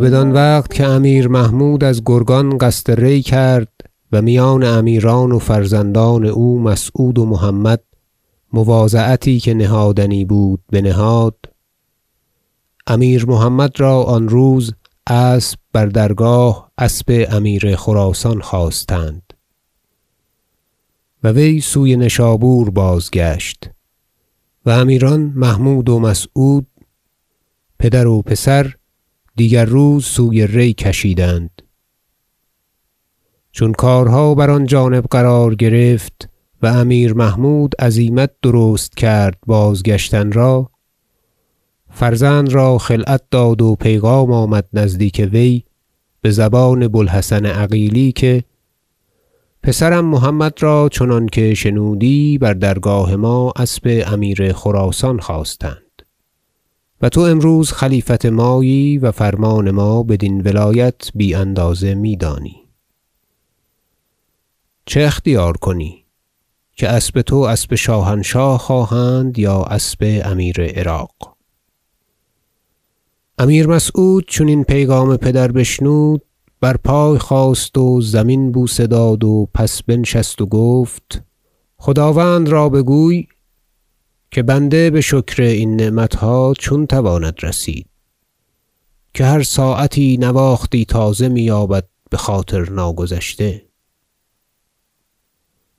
بدان وقت که امیر محمود از گرگان قصد ری کرد و میان امیران و فرزندان او مسعود و محمد مواضعتی که نهادنی بود بنهاد امیر محمد را آن روز اسب بر درگاه اسب امیر خراسان خواستند و وی سوی نشابور بازگشت و امیران محمود و مسعود پدر و پسر دیگر روز سوی ری کشیدند. چون کارها بر آن جانب قرار گرفت و امیر محمود عزیمت درست کرد بازگشتن را فرزند را خلعت داد و پیغام آمد نزدیک وی بزبان بو الحسن عقیلی که پسرم محمد را چنانکه شنودی بر درگاه ما اسب امیر خراسان خواستند. و تو امروز خلیفت مایی و فرمان ما بدین ولایت بی اندازه میدانی چه اختیار کنی؟ که اسب تو اسب شاهنشاه خواهند یا اسب امیر عراق؟ امیر مسعود چون این پیغام پدر بشنود بر پای خاست و زمین بوسه داد و پس بنشست و گفت خداوند را بگوی که بنده بشکر این نعمتها چون تواند رسید. که هر ساعتی نواختی تازه مییابد بخاطر ناگذشته.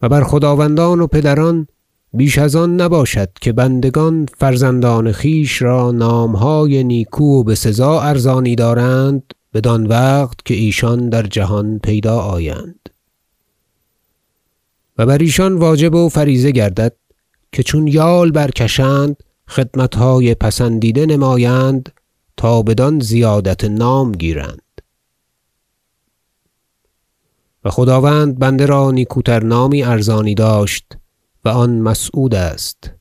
و بر خداوندان و پدران بیش از آن نباشد که بندگان فرزندان خویش را نامهای نیکو و بسزا ارزانی دارند بدان وقت که ایشان در جهان پیدا آیند. و بر ایشان واجب و فریضه گردد که چون یال برکشند خدمتهای پسندیده نمایند تا بدان زیادت نام گیرند. و خداوند بنده را نیکوتر نامی ارزانی داشت و آن مسعود است.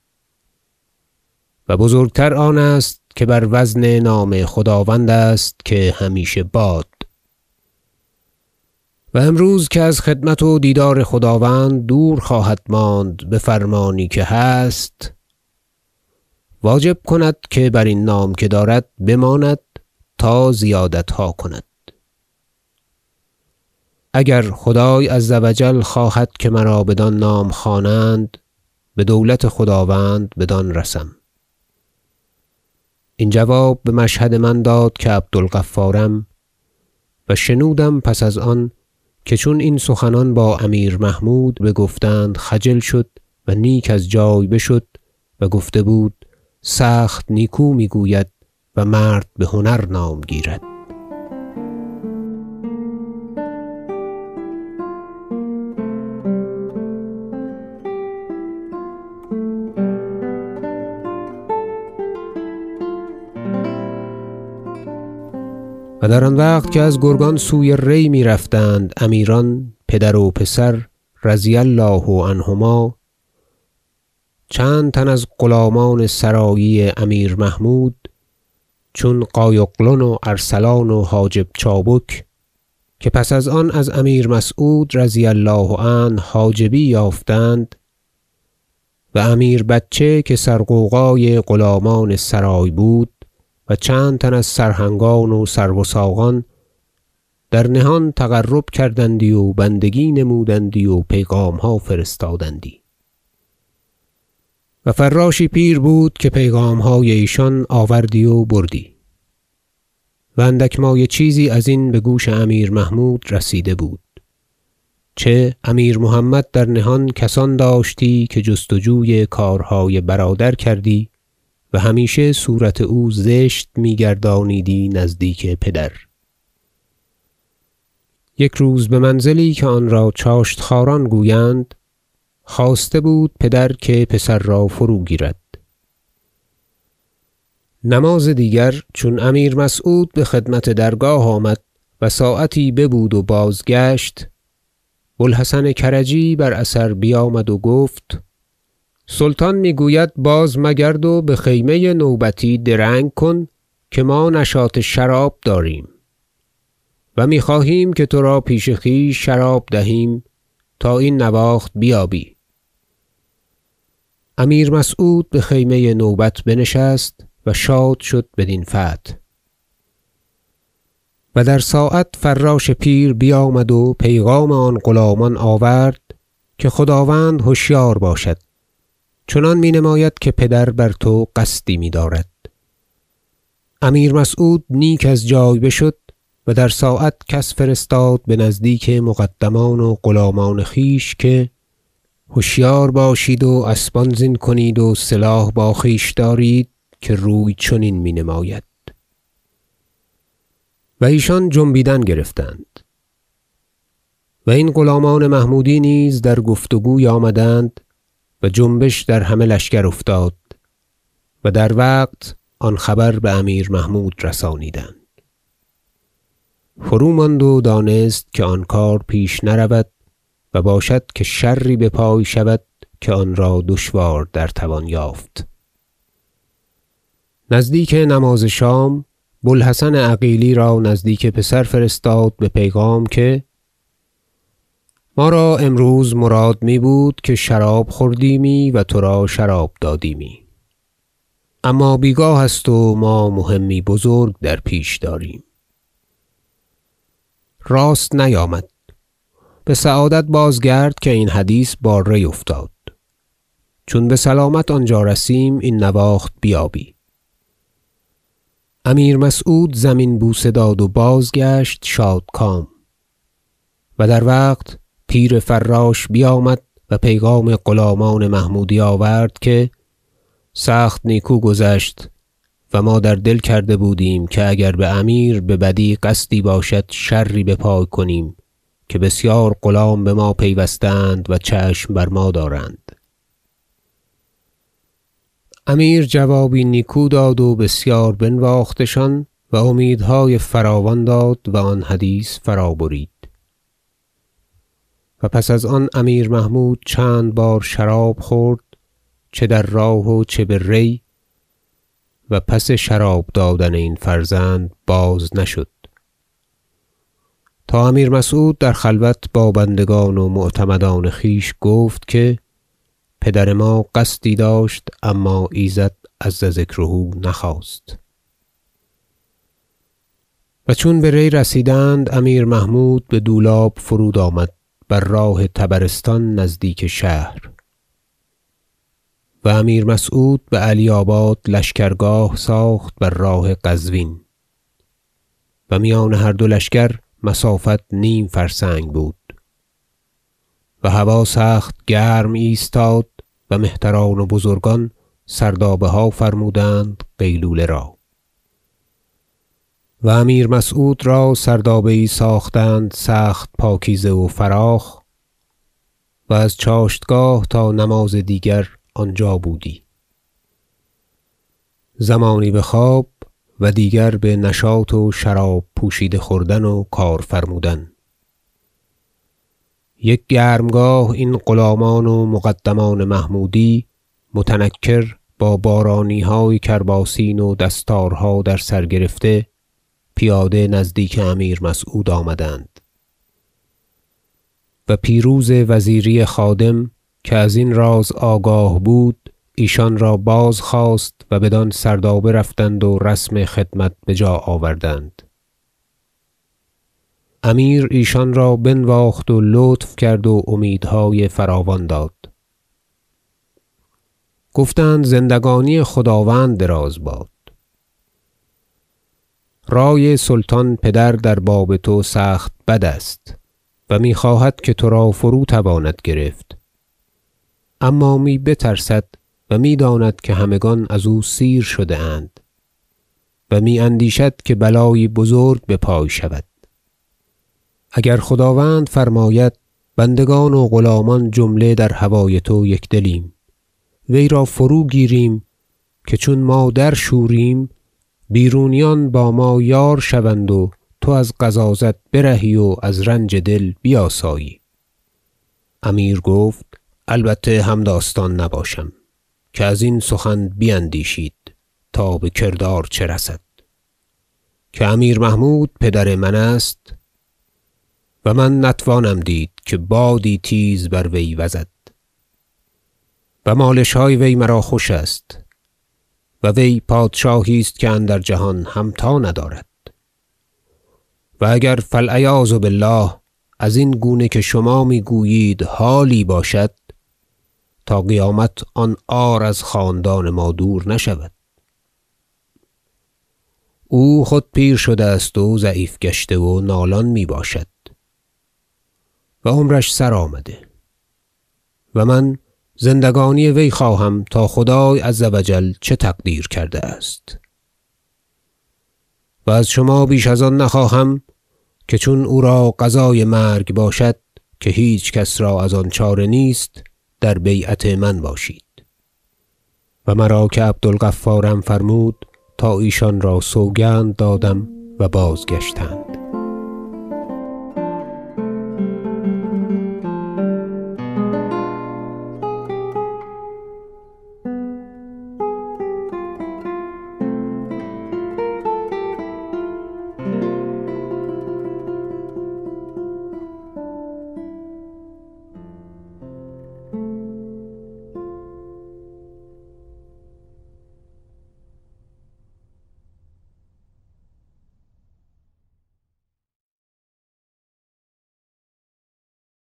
و بزرگتر آن است که بر وزن نام خداوند است که همیشه باد. و امروز که از خدمت و دیدار خداوند دور خواهد ماند بفرمانی که هست واجب کند که برین نام که دارد بماند تا زیادتها کند. اگر خدای عز و جل خواهد که مرا بدان نام خوانند بدولت خداوند بدان رسم. این جواب بمشهد من داد که عبد الغفارم و شنودم پس از آن که چون این سخنان با امیر محمود بگفتند خجل شد و نیک از جای بشد و گفته بود سخت نیکو می‌گوید و مرد بهنر نام گیرد. در آن وقت که از گرگان سوی ری می‌رفتند امیران پدر و پسر رضی الله عنهما چند تن از غلامان سرایی امیر محمود چون قایقلن و ارسلان و حاجب چابک که پس از آن از امیر مسعود رضی الله عنه حاجبی یافتند و امیر بچه که سرغوغای غلامان سرای بود و چند تن از سرهنگان و سرو ساقان در نهان تقرب کردندی و بندگی نمودندی و پیغامها فرستادندی. و فراشی پیر بود که پیغامهای ایشان آوردی و بردی. و اندک مایه چیزی ازین بگوش امیر محمود رسیده بود. چه امیر محمد در نهان کسان داشتی که جست وجوی کارهای برادر کردی و همیشه صورت او زشت میگردانیدی نزدیک پدر. یک روز بمنزلی که آن را چاشتخواران گویند خواسته بود پدر که پسر را فروگیرد نماز دیگر چون امیر مسعود بخدمت درگاه آمد و ساعتی ببود و بازگشت بو الحسن کرجی بر اثر بیامد و گفت سلطان می‌گوید بازمگرد و بخیمه نوبتی درنگ کن که ما نشاط شراب داریم. و می‌خواهیم که ترا پیش خویش شراب دهیم تا این نواخت بیابی. امیر مسعود بخیمه نوبت بنشست و شاد شد بدین فتح. و در ساعت فراش پیر بیامد و پیغام آن غلامان آورد که خداوند هشیار باشد. چنان می نماید که پدر بر تو قصدی میدارد. امیر مسعود نیک از جای بشد و در ساعت کس فرستاد بنزدیک مقدمان و غلامان خویش که هشیار باشید و اسبان زین کنید و سلاح با خویش دارید که روی چنین می نماید و ایشان جنبیدن گرفتند. و این غلامان محمودی نیز در گفت وگوی آمدند و جنبش در همه لشکر افتاد و در وقت آن خبر بامیر محمود رسانیدند. فروماند و دانست که آن کار پیش نرود و باشد که شری بپای شود که آن را دشوار در توان یافت. نزدیک نماز شام بو الحسن عقیلی را نزدیک پسر فرستاد به پیغام که ما را امروز مراد می بود که شراب خوردیمی و ترا شراب دادیمی. اما بیگاه است و ما مهمی بزرگ در پیش داریم. راست نیامد. بسعادت بازگرد که این حدیث بار ری افتاد. چون بسلامت آنجا رسیم این نواخت بیابی. امیر مسعود زمین بوسه داد و بازگشت شادکام. و در وقت پیر فراش بیامد و پیغام غلامان محمودی آورد که سخت نیکو گذشت و ما در دل کرده بودیم که اگر بامیر ببدی قصدی باشد شری بپای کنیم که بسیار غلام بما پیوستند و چشم بر ما دارند. امیر جوابی نیکو داد و بسیار بنواختشان و امیدهای فراوان داد و آن حدیث فرابرید و پس از آن امیر محمود چند بار شراب خورد چه در راه و چه به ری و پس شراب دادن این فرزند باز نشد. تا امیر مسعود در خلوت با بندگان و معتمدان خویش گفت که پدر ما قصدی داشت اما ایزد عز ذکره نخواست. و چون به ری رسیدند امیر محمود به دولاب فرود آمد. بر راه طبرستان نزدیک شهر. و امیر مسعود به علیاباد لشکرگاه ساخت بر راه قزوین. و میان هر دو لشکر مسافت نیم فرسنگ بود. و هوا سخت گرم ایستاد و مهتران و بزرگان سردابه ها فرمودند قیلوله را. و امیر مسعود را سردابه یی ساختند سخت پاکیزه و فراخ و از چاشتگاه تا نماز دیگر آنجا بودی. زمانی بخواب و دیگر به نشاط و شراب پوشیده خوردن و کار فرمودن. یک گرمگاه این غلامان و مقدمان محمودی متنکر با بارانیهای کرباسین و دستارها در سر گرفته پیاده نزدیک امیر مسعود آمدند. و پیروز وزیری خادم که ازین راز آگاه بود ایشان را بازخواست و بدان سردابه رفتند و رسم خدمت بجا آوردند. امیر ایشان را بنواخت و لطف کرد و امیدهای فراوان داد. گفتند زندگانی خداوند دراز باد. رای سلطان پدر در باب تو سخت بد است و می‌خواهد که ترا فروتواند گرفت. اما می بترسد و می‌داند که همگان ازو سیر شده اند و می اندیشد که بلایی بزرگ بپای شود. اگر خداوند فرماید بندگان و غلامان جمله در هوای تو یکدلیم وی را فروگیریم که چون ما درشوریم بیرونیان با ما یار شوند و تو از غضاضت برهی و از رنج دل بیاسایی. امیر گفت البته همداستان نباشم که ازین سخن بیندیشید تا بکردار چه رسد. که امیر محمود پدر من است و من نتوانم دید که بادی تیز بر وی وزد. و مالشهای وی مرا خوش است. و وی پادشاهی است که اندر جهان همتا ندارد. و اگر فالعیاذ بالله ازین گونه که شما می‌گویید حالی باشد تا قیامت آن عار از خاندان ما دور نشود. او خود پیر شده است و ضعیف گشته و نالان می‌باشد. و عمرش سرآمده و من زندگانی وی خواهم تا خدای عز و جل چه تقدیر کرده است. و از شما بیش از آن نخواهم که چون او را قضای مرگ باشد که هیچ کس را از آن چاره نیست در بیعت من باشید. و مرا که عبد الغفارم فرمود تا ایشان را سوگند دادم و بازگشتند.